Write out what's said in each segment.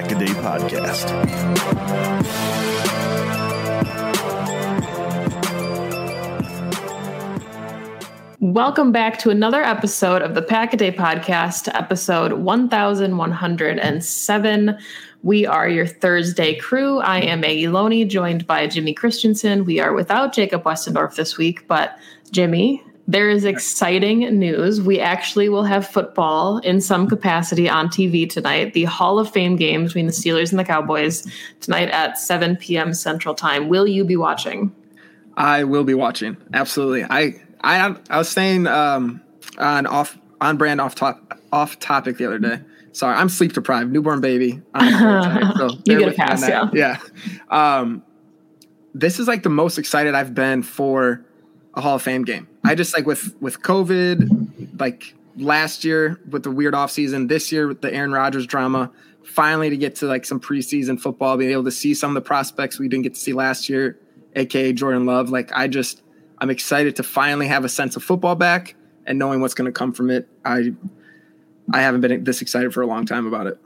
Pack a Day Podcast. Welcome back to another episode of the Pack a Day Podcast, episode 1107. We are your Thursday crew. I am Maggie Loney, joined by Jimmy Christensen. We are without Jacob Westendorf this week, but Jimmy, there is exciting news. We actually will have football in some capacity on TV tonight. The Hall of Fame game between the Steelers and the Cowboys tonight at 7 p.m. Central Time. Will you be watching? I will be watching. Absolutely. I I I was saying um, on off on brand off top off topic the other day. Sorry, I'm sleep deprived, newborn baby. so you get a pass, yeah. Yeah. Um, this is like the most excited I've been for a Hall of Fame game. I just like with with COVID, like last year with the weird off season, this year with the Aaron Rodgers drama. Finally, to get to like some preseason football, being able to see some of the prospects we didn't get to see last year, aka Jordan Love. Like I just, I'm excited to finally have a sense of football back and knowing what's going to come from it. I I haven't been this excited for a long time about it.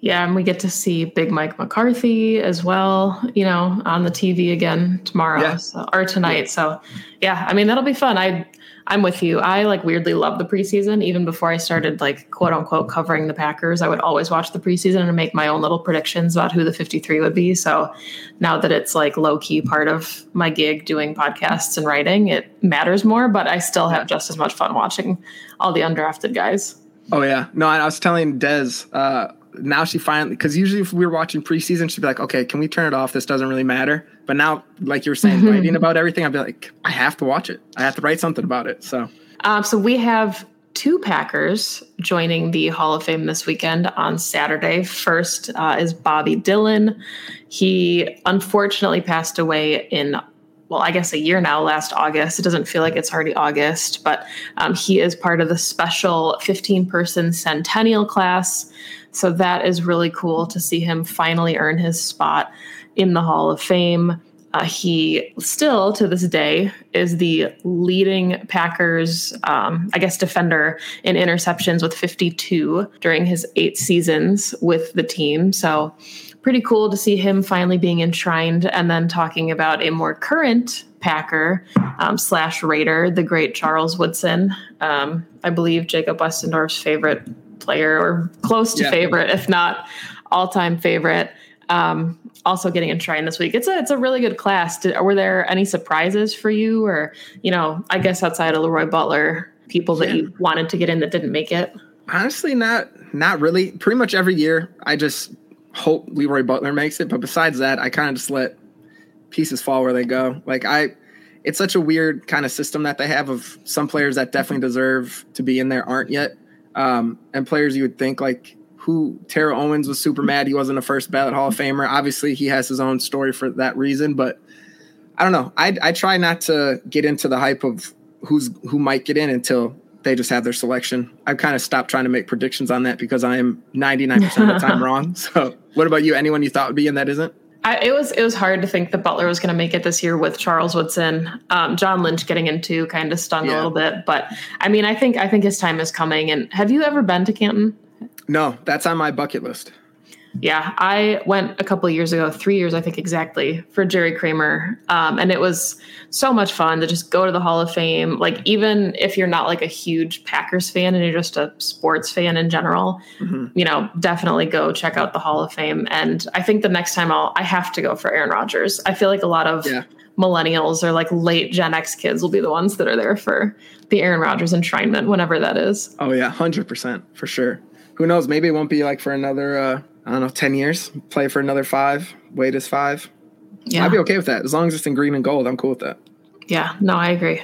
Yeah, and we get to see Big Mike McCarthy as well, you know, on the TV again tomorrow yeah. so, or tonight. Yeah. So, yeah, I mean that'll be fun. I I'm with you. I like weirdly love the preseason. Even before I started like quote unquote covering the Packers, I would always watch the preseason and make my own little predictions about who the 53 would be. So now that it's like low key part of my gig doing podcasts and writing, it matters more, but I still have just as much fun watching all the undrafted guys. Oh yeah, no. I was telling Des. Uh, now she finally because usually if we were watching preseason, she'd be like, "Okay, can we turn it off? This doesn't really matter." But now, like you were saying, mm-hmm. writing about everything, I'd be like, "I have to watch it. I have to write something about it." So, um, so we have two Packers joining the Hall of Fame this weekend on Saturday. First uh, is Bobby Dillon. He unfortunately passed away in well, I guess a year now, last August. It doesn't feel like it's already August, but um, he is part of the special 15 person centennial class. So that is really cool to see him finally earn his spot in the Hall of Fame. Uh, he still, to this day, is the leading Packers, um, I guess, defender in interceptions with 52 during his eight seasons with the team. So pretty cool to see him finally being enshrined and then talking about a more current Packer um, slash Raider, the great Charles Woodson. Um, I believe Jacob Westendorf's favorite player or close to yeah. favorite, if not all time favorite. Um, also getting enshrined this week. It's a it's a really good class. Did, were there any surprises for you, or you know, I guess outside of Leroy Butler, people that yeah. you wanted to get in that didn't make it? Honestly, not not really. Pretty much every year, I just hope Leroy Butler makes it. But besides that, I kind of just let pieces fall where they go. Like I, it's such a weird kind of system that they have of some players that definitely deserve to be in there aren't yet, um, and players you would think like who Terrell Owens was super mad he wasn't a first ballot Hall of Famer. Obviously, he has his own story for that reason, but I don't know. I I try not to get into the hype of who's who might get in until they just have their selection. I've kind of stopped trying to make predictions on that because I am 99% of the time wrong. So, what about you? Anyone you thought would be in that isn't? I, it was it was hard to think that Butler was going to make it this year with Charles Woodson. Um, John Lynch getting into kind of stung yeah. a little bit, but I mean, I think I think his time is coming. And have you ever been to Canton? No, that's on my bucket list. Yeah, I went a couple years ago, three years, I think exactly, for Jerry Kramer. Um, and it was so much fun to just go to the Hall of Fame. Like, even if you're not like a huge Packers fan and you're just a sports fan in general, mm-hmm. you know, definitely go check out the Hall of Fame. And I think the next time I'll, I have to go for Aaron Rodgers. I feel like a lot of yeah. millennials or like late Gen X kids will be the ones that are there for the Aaron Rodgers enshrinement, whenever that is. Oh, yeah, 100% for sure. Who knows? Maybe it won't be like for another, uh, I don't know, 10 years, play for another five, wait as five. Yeah. I'd be okay with that. As long as it's in green and gold, I'm cool with that. Yeah, no, I agree.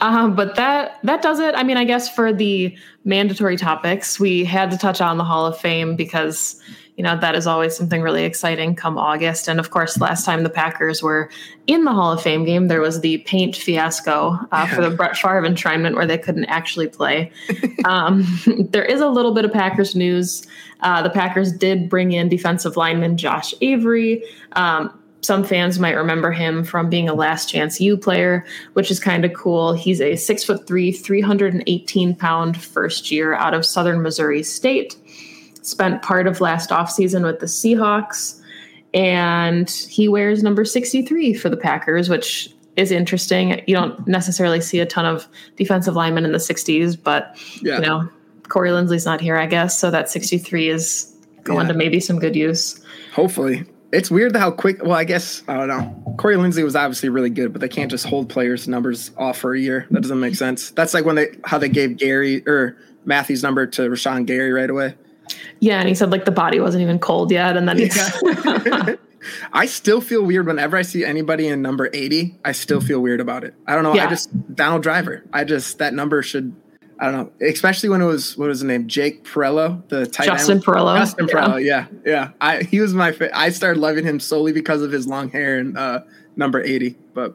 Um, but that that does it. I mean, I guess for the mandatory topics, we had to touch on the Hall of Fame because you know that is always something really exciting come August. And of course, last time the Packers were in the Hall of Fame game, there was the paint fiasco uh, for the Brett Favre enshrinement where they couldn't actually play. um, there is a little bit of Packers news. Uh, the Packers did bring in defensive lineman Josh Avery. Um, some fans might remember him from being a last chance U player, which is kind of cool. He's a six foot three, 318 pound first year out of Southern Missouri State spent part of last offseason with the Seahawks. And he wears number 63 for the Packers, which is interesting. You don't necessarily see a ton of defensive linemen in the 60s, but yeah. you know, Corey Linsley's not here, I guess. So that 63 is going yeah. to maybe some good use. Hopefully. It's weird how quick. Well, I guess I don't know. Corey Linsley was obviously really good, but they can't just hold players' numbers off for a year. That doesn't make sense. That's like when they how they gave Gary or Matthews' number to Rashan Gary right away. Yeah, and he said like the body wasn't even cold yet, and then he's. Yeah. I still feel weird whenever I see anybody in number 80. I still feel weird about it. I don't know. Yeah. I just Donald Driver. I just that number should I don't know, especially when it was what was the name, Jake Perrello, the tight Justin end. Perillo. Justin yeah. Yeah, yeah. I he was my fa- I started loving him solely because of his long hair and uh, number eighty. But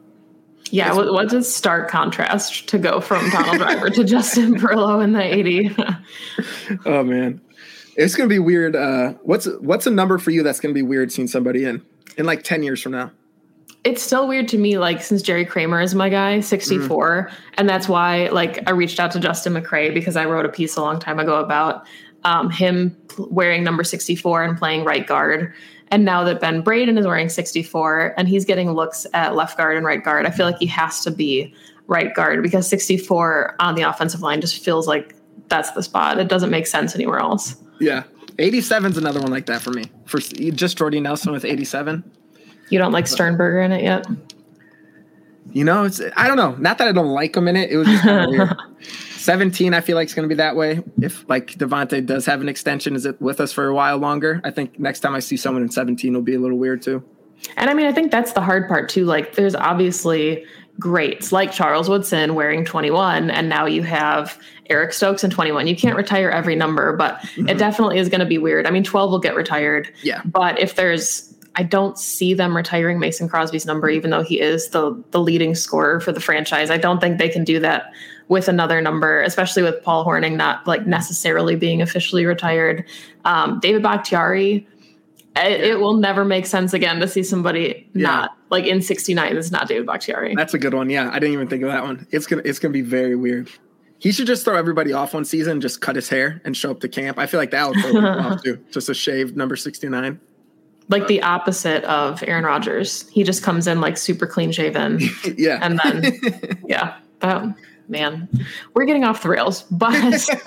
yeah, what, what's a stark contrast to go from Donald Driver to Justin Perillo in the eighty? oh man, it's gonna be weird. Uh, what's what's a number for you that's gonna be weird seeing somebody in in like ten years from now? It's still weird to me, like since Jerry Kramer is my guy, 64, mm-hmm. and that's why like I reached out to Justin McCray because I wrote a piece a long time ago about um, him wearing number 64 and playing right guard. And now that Ben Braden is wearing 64 and he's getting looks at left guard and right guard, I feel like he has to be right guard because 64 on the offensive line just feels like that's the spot. It doesn't make sense anywhere else. Yeah. 87 is another one like that for me. For just Jordy Nelson with 87. You don't like Sternberger in it yet? You know, it's I don't know. Not that I don't like him in it. It was just kind of weird. 17, I feel like it's going to be that way. If like Davante does have an extension, is it with us for a while longer? I think next time I see someone in 17 will be a little weird too. And I mean, I think that's the hard part too. Like, there's obviously greats like Charles Woodson wearing 21, and now you have Eric Stokes in 21. You can't retire every number, but mm-hmm. it definitely is going to be weird. I mean, 12 will get retired. Yeah. But if there's, I don't see them retiring Mason Crosby's number, even though he is the the leading scorer for the franchise. I don't think they can do that with another number, especially with Paul Hornung not like necessarily being officially retired. Um, David Bakhtiari it, it, will never make sense again to see somebody yeah. not like in 69 is not David Bakhtiari. That's a good one. Yeah. I didn't even think of that one. It's gonna it's gonna be very weird. He should just throw everybody off one season, just cut his hair and show up to camp. I feel like that would throw off too. Just a shaved number 69. Like the opposite of Aaron Rodgers. He just comes in like super clean shaven. yeah. And then yeah. That man, we're getting off the rails. But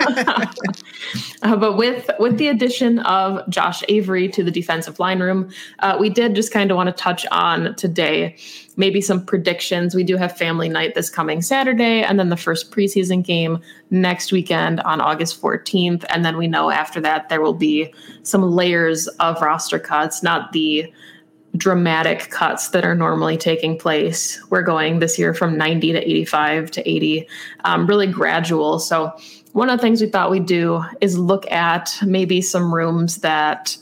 uh, but with with the addition of Josh Avery to the defensive line room, uh, we did just kind of want to touch on today maybe some predictions. We do have family night this coming Saturday, and then the first preseason game next weekend on August 14th. And then we know after that there will be some layers of roster cuts, not the dramatic cuts that are normally taking place. We're going this year from 90 to 85 to 80, um, really gradual. So, one of the things we thought we'd do is look at maybe some rooms that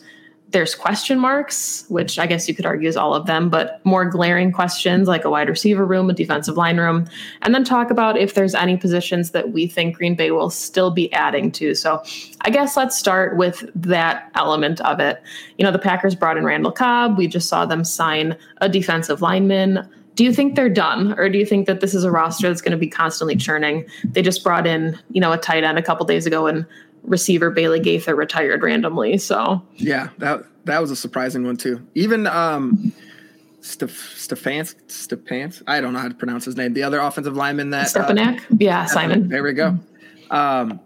there's question marks, which I guess you could argue is all of them, but more glaring questions like a wide receiver room, a defensive line room, and then talk about if there's any positions that we think Green Bay will still be adding to. So I guess let's start with that element of it. You know, the Packers brought in Randall Cobb. We just saw them sign a defensive lineman. Do you think they're done, or do you think that this is a roster that's going to be constantly churning? They just brought in, you know, a tight end a couple days ago and receiver Bailey Gaither retired randomly. So yeah, that that was a surprising one too. Even um, Stef- Stefans Stefans I don't know how to pronounce his name. The other offensive lineman that Stepaniak, uh, yeah, Simon. There we go. Um,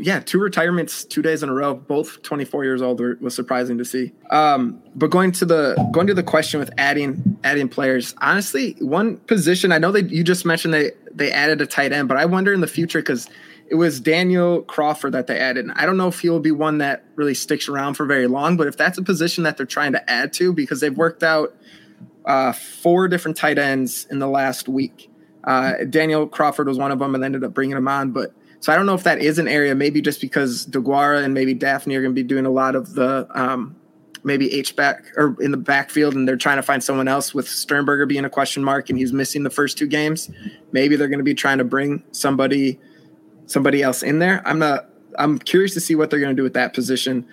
yeah, two retirements two days in a row, both 24 years old, was surprising to see. Um, but going to the going to the question with adding adding players, honestly, one position I know that you just mentioned they they added a tight end, but I wonder in the future because it was Daniel Crawford that they added. And I don't know if he'll be one that really sticks around for very long, but if that's a position that they're trying to add to, because they've worked out uh, four different tight ends in the last week. Uh, Daniel Crawford was one of them and ended up bringing him on. But so I don't know if that is an area, maybe just because DeGuara and maybe Dafney are going to be doing a lot of the um, maybe H back or in the backfield, and they're trying to find someone else with Sternberger being a question mark and he's missing the first two games. Maybe they're going to be trying to bring somebody somebody else in there. I'm not. I'm curious to see what they're going to do with that position.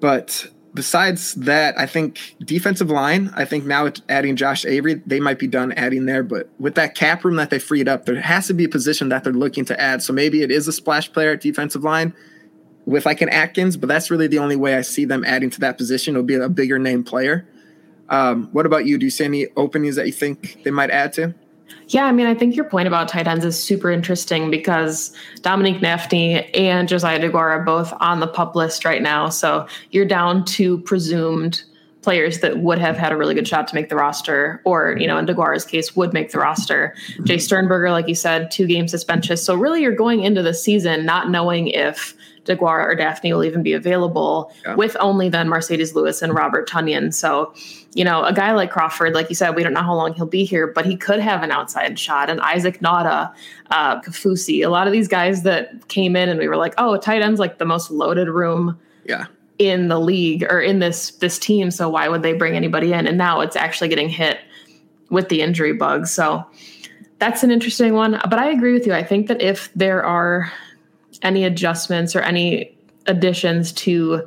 But besides that, I think defensive line. I think now adding Josh Avery, they might be done adding there. But with that cap room that they freed up, there has to be a position that they're looking to add. So maybe it is a splash player at defensive line with like an Atkins, but that's really the only way I see them adding to that position. It'll be a bigger name player. Um, what about you? Do you see any openings that you think they might add to? Yeah, I mean, I think your point about tight ends is super interesting because Dominique Dafney and Josiah DeGuara are both on the pup list right now. So you're down to presumed players that would have had a really good shot to make the roster, or, you know, in DeGuara's case, would make the roster. Mm-hmm. Jace Sternberger, like you said, two game suspension. So really, you're going into the season not knowing if DeGuara or Dafney will even be available yeah. with only then Marcedes Lewis and Robert Tonyan. So, you know, a guy like Crawford, like you said, we don't know how long he'll be here, but he could have an outside shot. And Isaac Nauta, uh, Kaufusi, a lot of these guys that came in and we were like, oh, tight end's like the most loaded room. Yeah. In the league or in this this team, so why would they bring anybody in? And now it's actually getting hit with the injury bug. So that's an interesting one. But I agree with you. I think that if there are any adjustments or any additions to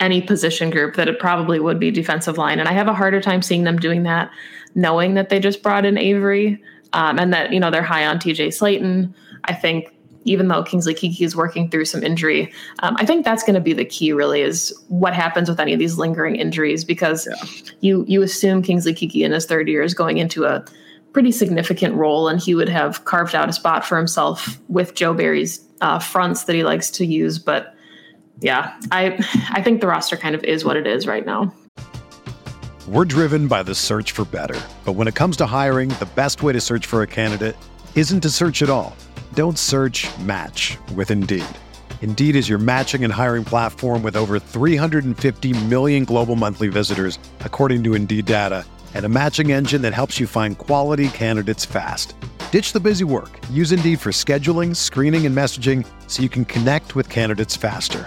any position group that it probably would be defensive line. And I have a harder time seeing them doing that, knowing that they just brought in Avery um, and that, you know, they're high on TJ Slaton. I think even though Kingsley Keke is working through some injury, um, I think that's going to be the key really is what happens with any of these lingering injuries because yeah. you, you assume Kingsley Keke in his third year is going into a pretty significant role and he would have carved out a spot for himself with Joe Barry's uh, fronts that he likes to use. But yeah, I I think the roster kind of is what it is right now. We're driven by the search for better, but when it comes to hiring, the best way to search for a candidate isn't to search at all. Don't search. Match with Indeed. Indeed is your matching and hiring platform with over 350 million global monthly visitors, according to Indeed data, and a matching engine that helps you find quality candidates fast. Ditch the busy work. Use Indeed for scheduling, screening, and messaging so you can connect with candidates faster.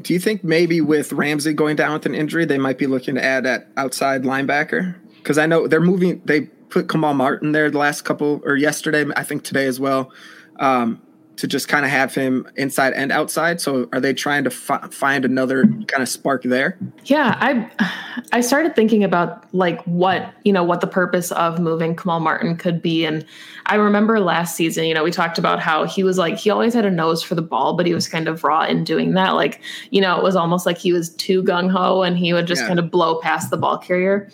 Do you think maybe with Ramsey going down with an injury, they might be looking to add that outside linebacker? Because I know they're moving. They put Kamal Martin there the last couple or yesterday, I think today as well. Um, to just kind of have him inside and outside. So are they trying to fi- find another kind of spark there? Yeah, I I started thinking about like what, you know, what the purpose of moving Kamal Martin could be and I remember last season, you know, we talked about how he was like he always had a nose for the ball, but he was kind of raw in doing that. Like, you know, it was almost like he was too gung ho and he would just yeah. kind of blow past the ball carrier.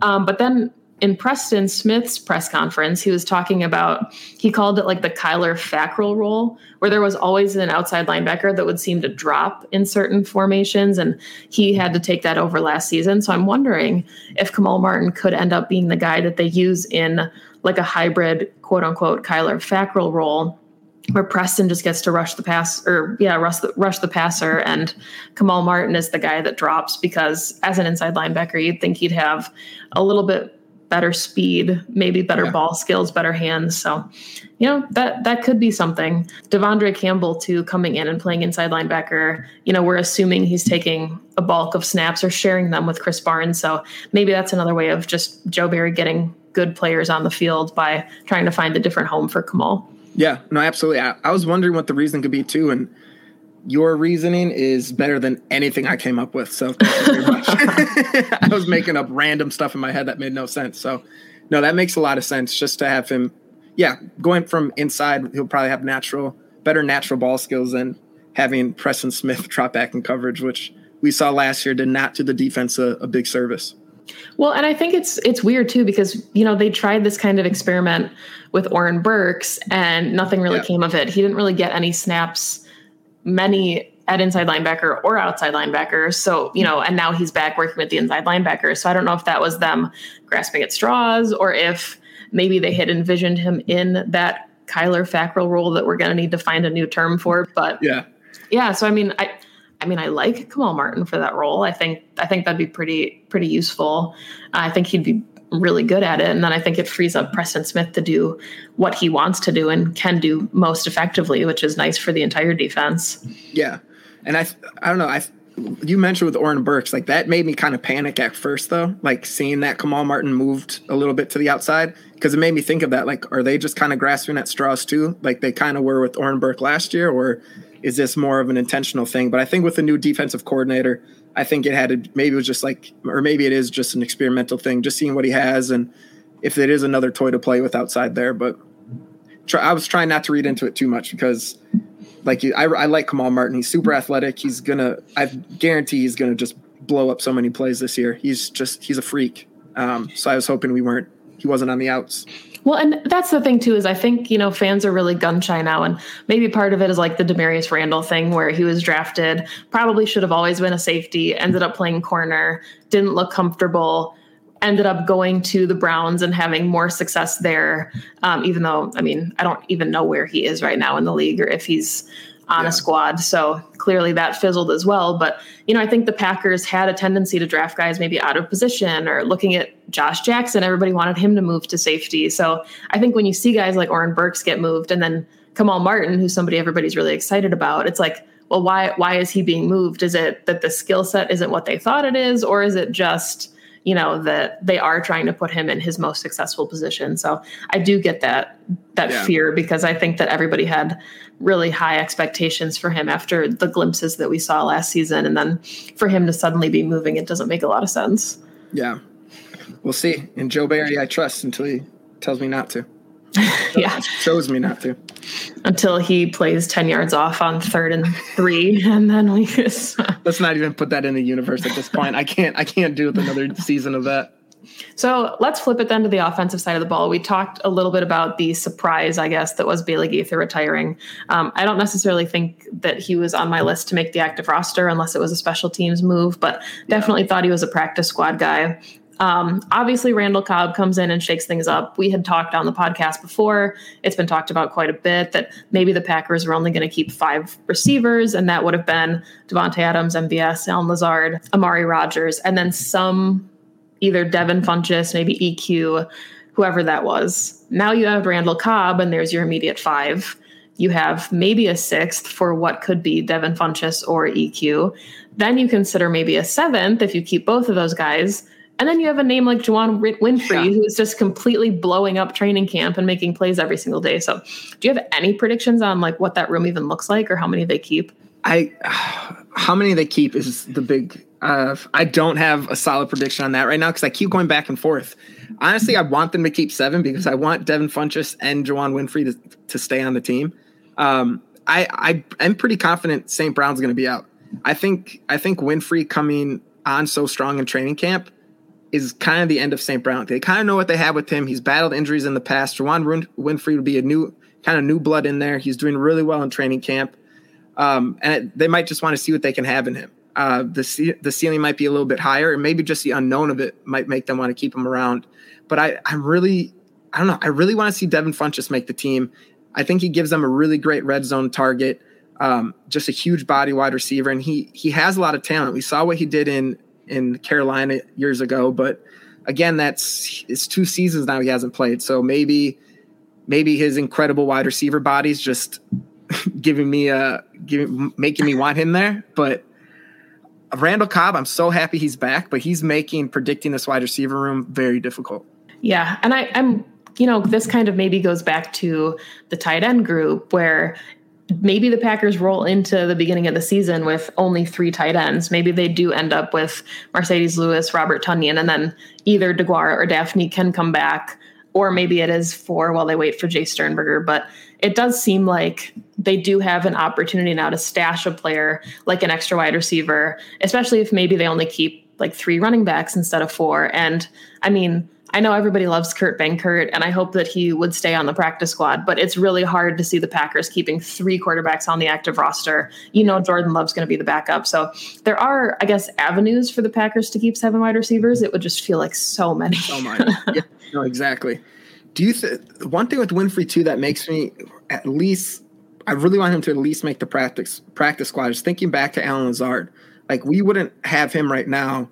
Um, but then in Preston Smith's press conference, he was talking about, he called it like the Kyler Fackrell role, where there was always an outside linebacker that would seem to drop in certain formations. And he had to take that over last season. So I'm wondering if Kamal Martin could end up being the guy that they use in like a hybrid, quote unquote, Kyler Fackrell role where Preston just gets to rush the pass or yeah, rush the rush the passer and Kamal Martin is the guy that drops because as an inside linebacker, you'd think he'd have a little bit better speed, maybe better yeah. ball skills, better hands. So, you know, that that could be something. De'Vondre Campbell too coming in and playing inside linebacker. You know, we're assuming he's taking a bulk of snaps or sharing them with Krys Barnes. So maybe that's another way of just Joe Barry getting good players on the field by trying to find a different home for Kamal. Yeah, no, absolutely. I, I was wondering what the reason could be too, and your reasoning is better than anything I came up with. So I was making up random stuff in my head that made no sense. So no, that makes a lot of sense just to have him. Yeah, going from inside, he'll probably have natural, better natural ball skills than having Preston Smith drop back in coverage, which we saw last year did not do the defense a, a big service. Well, and I think it's it's weird too because you know they tried this kind of experiment with Oren Burks and nothing really yeah. came of it. He didn't really get any snaps many at inside linebacker or outside linebacker. So, you know, and now he's back working with the inside linebacker. So I don't know if that was them grasping at straws or if maybe they had envisioned him in that Kyler Fackrell role that we're going to need to find a new term for. But yeah, yeah. So I mean, I, I mean, I like Kamal Martin for that role. I think I think that'd be pretty pretty useful. I think he'd be really good at it. And then I think it frees up Preston Smith to do what he wants to do and can do most effectively, which is nice for the entire defense. Yeah. And I, I don't know. I, you mentioned with Oren Burks, like that made me kind of panic at first, though. Like seeing that Kamal Martin moved a little bit to the outside, because it made me think of that. Like, are they just kind of grasping at straws too, like they kind of were with Oren Burke last year, or is this more of an intentional thing? But I think with the new defensive coordinator, I think it had to, maybe it was just like, or maybe it is just an experimental thing, just seeing what he has and if it is another toy to play with outside there. But try, I was trying not to read into it too much because, like, I, I like Kamal Martin. He's super athletic. He's gonna, I guarantee he's gonna just blow up so many plays this year. He's just, he's a freak. Um, so I was hoping we weren't, he wasn't on the outs. Well, and that's the thing too is I think you know fans are really gun shy now, and maybe part of it is like the Damarious Randall thing where he was drafted, probably should have always been a safety, ended up playing corner, didn't look comfortable, ended up going to the Browns and having more success there. Um, even though I mean I don't even know where he is right now in the league or if he's on yeah. a squad. So clearly that fizzled as well. But, you know, I think the Packers had a tendency to draft guys maybe out of position or looking at Josh Jackson, everybody wanted him to move to safety. So I think when you see guys like Oren Burks get moved and then Kamal Martin, who's somebody everybody's really excited about, it's like, well, why why is he being moved? Is it that the skill set isn't what they thought it is, or is it just you know that they are trying to put him in his most successful position. So i do get that that yeah. fear because i think that everybody had really high expectations for him after the glimpses that we saw last season. And then for him to suddenly be moving it doesn't make a lot of sense. Yeah. We'll see. And joe barry i trust until he tells me not to. Yeah. Shows me not to. Until he plays 10 yards off on third and three and then we just let's not even put that in the universe at this point i can't i can't do with another season of that So let's flip it then to the offensive side of the ball. We talked a little bit about the surprise, I guess, that was Bailey Gaither retiring. Um, I don't necessarily think that he was on my list to make the active roster unless it was a special teams move, but definitely thought he was a practice squad guy. Um, obviously, Randall Cobb comes in and shakes things up. We had talked on the podcast before. It's been talked about quite a bit that maybe the Packers were only going to keep five receivers, and that would have been Davante Adams, MVS, Allen Lazard, Amari Rodgers, and then some either Devin Funchess, maybe EQ, whoever that was. Now you have Randall Cobb, and there's your immediate five. You have maybe a sixth for what could be Devin Funchess or EQ. Then you consider maybe a seventh if you keep both of those guys and then you have a name like Juwann Winfree, yeah. who's just completely blowing up training camp and making plays every single day. So, do you have any predictions on like what that room even looks like, or how many they keep? I, how many they keep is the big. Uh, I don't have a solid prediction on that right now because I keep going back and forth. Honestly, I want them to keep seven because I want Devin Funchess and Juwann Winfree to, to stay on the team. Um, I, I am pretty confident St. Brown's going to be out. I think I think Winfree coming on so strong in training camp is kind of the end of St. Brown. They kind of know what they have with him. He's battled injuries in the past. Juwann Winfree would be a new kind of new blood in there. He's doing really well in training camp, um, and it, they might just want to see what they can have in him. Uh, the the ceiling might be a little bit higher, and maybe just the unknown of it might make them want to keep him around. But I, I'm really, I don't know. I really want to see Devin Funchess make the team. I think he gives them a really great red zone target. Um, just a huge body wide receiver, and he he has a lot of talent. We saw what he did in in Carolina years ago, but again, that's it's two seasons now he hasn't played. So maybe maybe his incredible wide receiver body's just giving me a giving making me want him there. But Randall Cobb, I'm so happy he's back, but he's making predicting this wide receiver room very difficult. Yeah, and I, I'm you know, this kind of maybe goes back to the tight end group where maybe the Packers roll into the beginning of the season with only three tight ends. Maybe they do end up with Marcedes Lewis, Robert Tonyan, and then either DeGuara or Dafney can come back, or maybe it is four while they wait for Jace Sternberger. But it does seem like they do have an opportunity now to stash a player like an extra wide receiver, especially if maybe they only keep like three running backs instead of four. And I mean, I know everybody loves Kurt Benkert, and I hope that he would stay on the practice squad, but it's really hard to see the Packers keeping three quarterbacks on the active roster. You know, Jordan Love's going to be the backup. So there are, I guess, avenues for the Packers to keep seven wide receivers. It would just feel like so many. So many. yeah, no, exactly. Do you think one thing with Winfree, too, that makes me at least, I really want him to at least make the practice practice squad is thinking back to Allen Lazard. Like, we wouldn't have him right now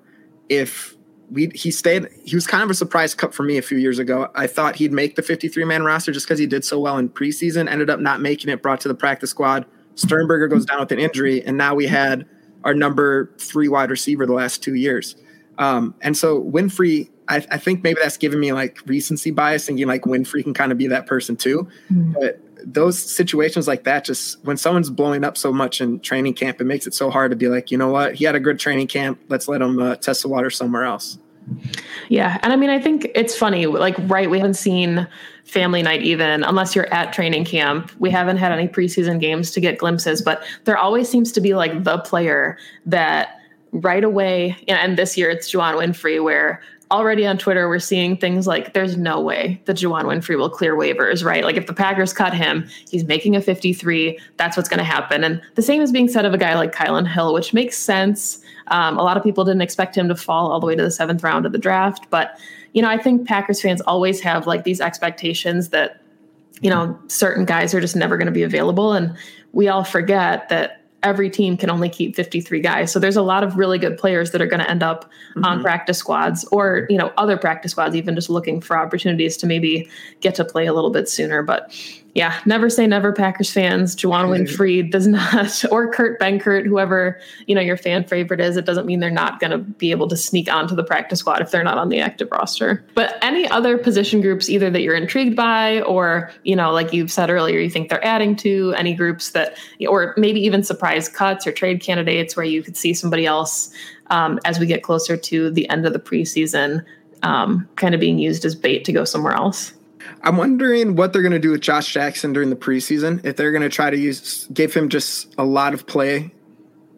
if we he stayed he was kind of a surprise cut for me a few years ago. I thought he'd make the 53 man roster just because he did so well in preseason, ended up not making it, brought to the practice squad. Sternberger goes down with an injury, and now we had our number three wide receiver the last two years. Um, and so Winfree, I, I, think maybe that's giving me like recency bias, thinking like Winfree can kind of be that person too. Mm-hmm. But those situations like that, just when someone's blowing up so much in training camp, it makes it so hard to be like, you know what, he had a good training camp. Let's let him uh, test the water somewhere else. Yeah. And I mean, I think it's funny, like, right, we haven't seen family night even unless you're at training camp. We haven't had any preseason games to get glimpses, but there always seems to be like the player that right away, and this year it's Juwann Winfree, where already on Twitter, we're seeing things like there's no way that Juwann Winfree will clear waivers, right? Like if the Packers cut him, he's making a 53. That's what's going to happen. And the same is being said of a guy like Kylan Hill, which makes sense. Um, a lot of people didn't expect him to fall all the way to the seventh round of the draft. But, you know, I think Packers fans always have like these expectations that, you know, certain guys are just never going to be available. And we all forget that every team can only keep 53 guys. So there's a lot of really good players that are going to end up mm-hmm. on practice squads or, you know, other practice squads, even just looking for opportunities to maybe get to play a little bit sooner. But yeah, never say never, Packers fans. Juwann Winfree does not, or Kurt Benkert, whoever you know your fan favorite is. It doesn't mean they're not going to be able to sneak onto the practice squad if they're not on the active roster. But any other position groups, either that you're intrigued by, or you know, like you've said earlier, you think they're adding to any groups that, or maybe even surprise cuts or trade candidates where you could see somebody else um, as we get closer to the end of the preseason, um, kind of being used as bait to go somewhere else. I'm wondering what they're going to do with Josh Jackson during the preseason. If they're going to try to use give him just a lot of play,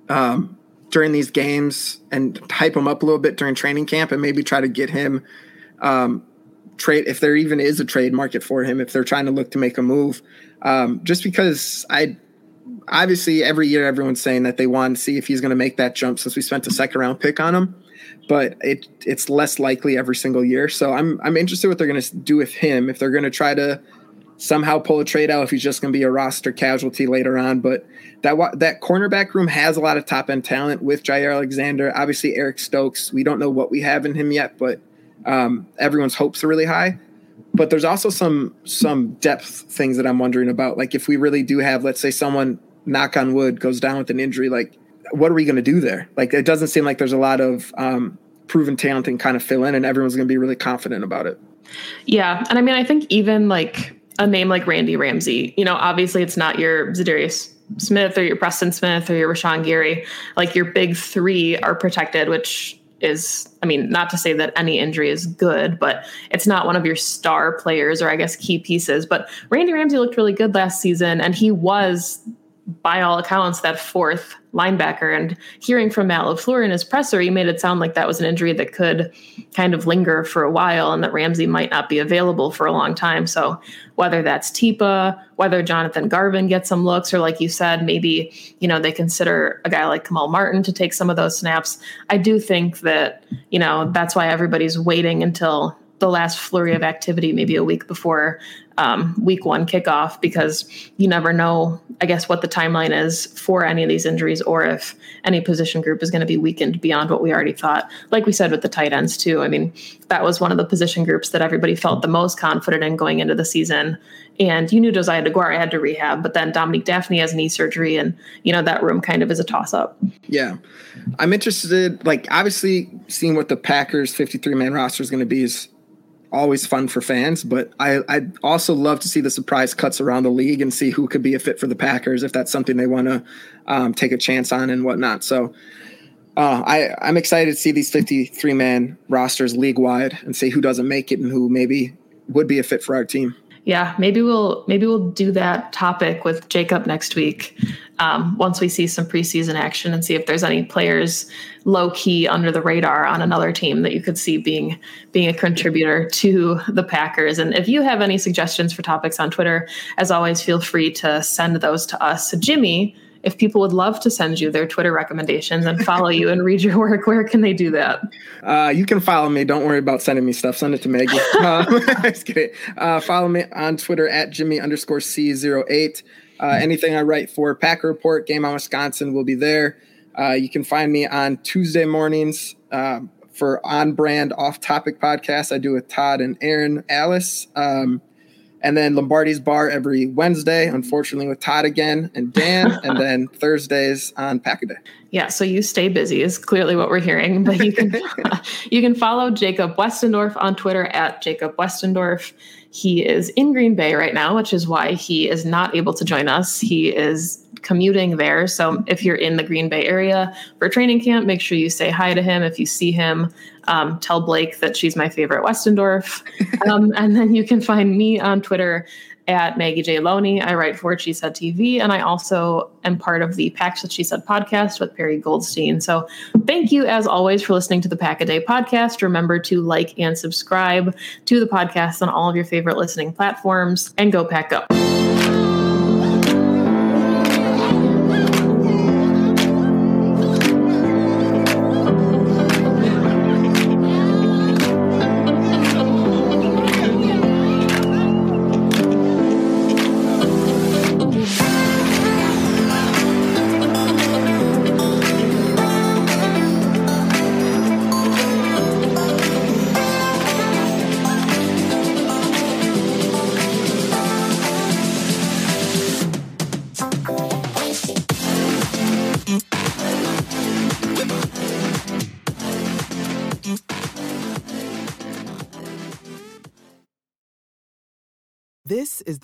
um, during these games and hype him up a little bit during training camp and maybe try to get him um, trade if there even is a trade market for him if they're trying to look to make a move. Um, just because I obviously every year everyone's saying that they want to see if he's going to make that jump since we spent a second round pick on him, but it it's less likely every single year. So I'm I'm interested what they're going to do with him if they're going to try to somehow pull a trade out if he's just going to be a roster casualty later on. But that that cornerback room has a lot of top end talent with Jaire Alexander. Obviously, Eric Stokes. We don't know what we have in him yet, but um, everyone's hopes are really high. But there's also some some depth things that I'm wondering about. Like if we really do have, let's say, someone knock on wood goes down with an injury, like what are we going to do there? Like it doesn't seem like there's a lot of um, proven talent and kind of fill in, and everyone's going to be really confident about it. Yeah, and I mean, I think even like a name like Randy Ramsey, you know, obviously it's not your Za'Darius Smith or your Preston Smith or your Rashan Gary. Like your big three are protected, which is, I mean, not to say that any injury is good, but it's not one of your star players or I guess key pieces. But Randy Ramsey looked really good last season, and he was by all accounts, that fourth linebacker. And hearing from Matt LaFleur in his presser, he made it sound like that was an injury that could kind of linger for a while and that Ramsey might not be available for a long time. So whether that's Tipa, whether Jonathan Garvin gets some looks, or like you said, maybe, you know, they consider a guy like Kamal Martin to take some of those snaps. I do think that, you know, that's why everybody's waiting until the last flurry of activity, maybe a week before um, week one kickoff, because you never know, I guess, what the timeline is for any of these injuries or if any position group is going to be weakened beyond what we already thought. Like we said with the tight ends, too. I mean, that was one of the position groups that everybody felt the most confident in going into the season. And you knew Josiah DeGuara had to rehab, but then Dominique Dafney has knee surgery, and you know that room kind of is a toss up. Yeah, I'm interested. Like obviously, seeing what the Packers 53 man roster is going to be is always fun for fans, but I I also love to see the surprise cuts around the league and see who could be a fit for the Packers if that's something they want to um, take a chance on and whatnot. So. Uh, I, I'm excited to see these 53 man rosters league wide and see who doesn't make it and who maybe would be a fit for our team yeah maybe we'll maybe we'll do that topic with jacob next week um, once we see some preseason action and see if there's any players low key under the radar on another team that you could see being being a contributor to the packers and if you have any suggestions for topics on twitter as always feel free to send those to us jimmy if people would love to send you their Twitter recommendations and follow you and read your work, where can they do that? Uh, you can follow me. Don't worry about sending me stuff. Send it to Maggie. just kidding. Uh, follow me on Twitter at Jimmy underscore C08. Uh, anything I write for Packer Report, Game on Wisconsin will be there. Uh, you can find me on Tuesday mornings uh, for on brand off topic podcasts I do with Todd and Aaron Alice. Um, and then Lombardi's Bar every Wednesday, unfortunately with Todd again and Dan, and then Thursdays on Pack a Day. Yeah, so you stay busy is clearly what we're hearing. But you can you can follow Jacob Westendorf on Twitter at Jacob Westendorf. He is in Green Bay right now, which is why he is not able to join us. He is commuting there. So if you're in the Green Bay area for training camp, make sure you say hi to him. If you see him, um, tell Blake that she's my favorite Westendorf. Um, and then you can find me on Twitter at Maggie J. Loney. I write for She Said TV, and I also am part of the Pack That She Said podcast with Perry Goldstein. So thank you, as always, for listening to the Pack a Day podcast. Remember to like and subscribe to the podcast on all of your favorite listening platforms, and go pack up.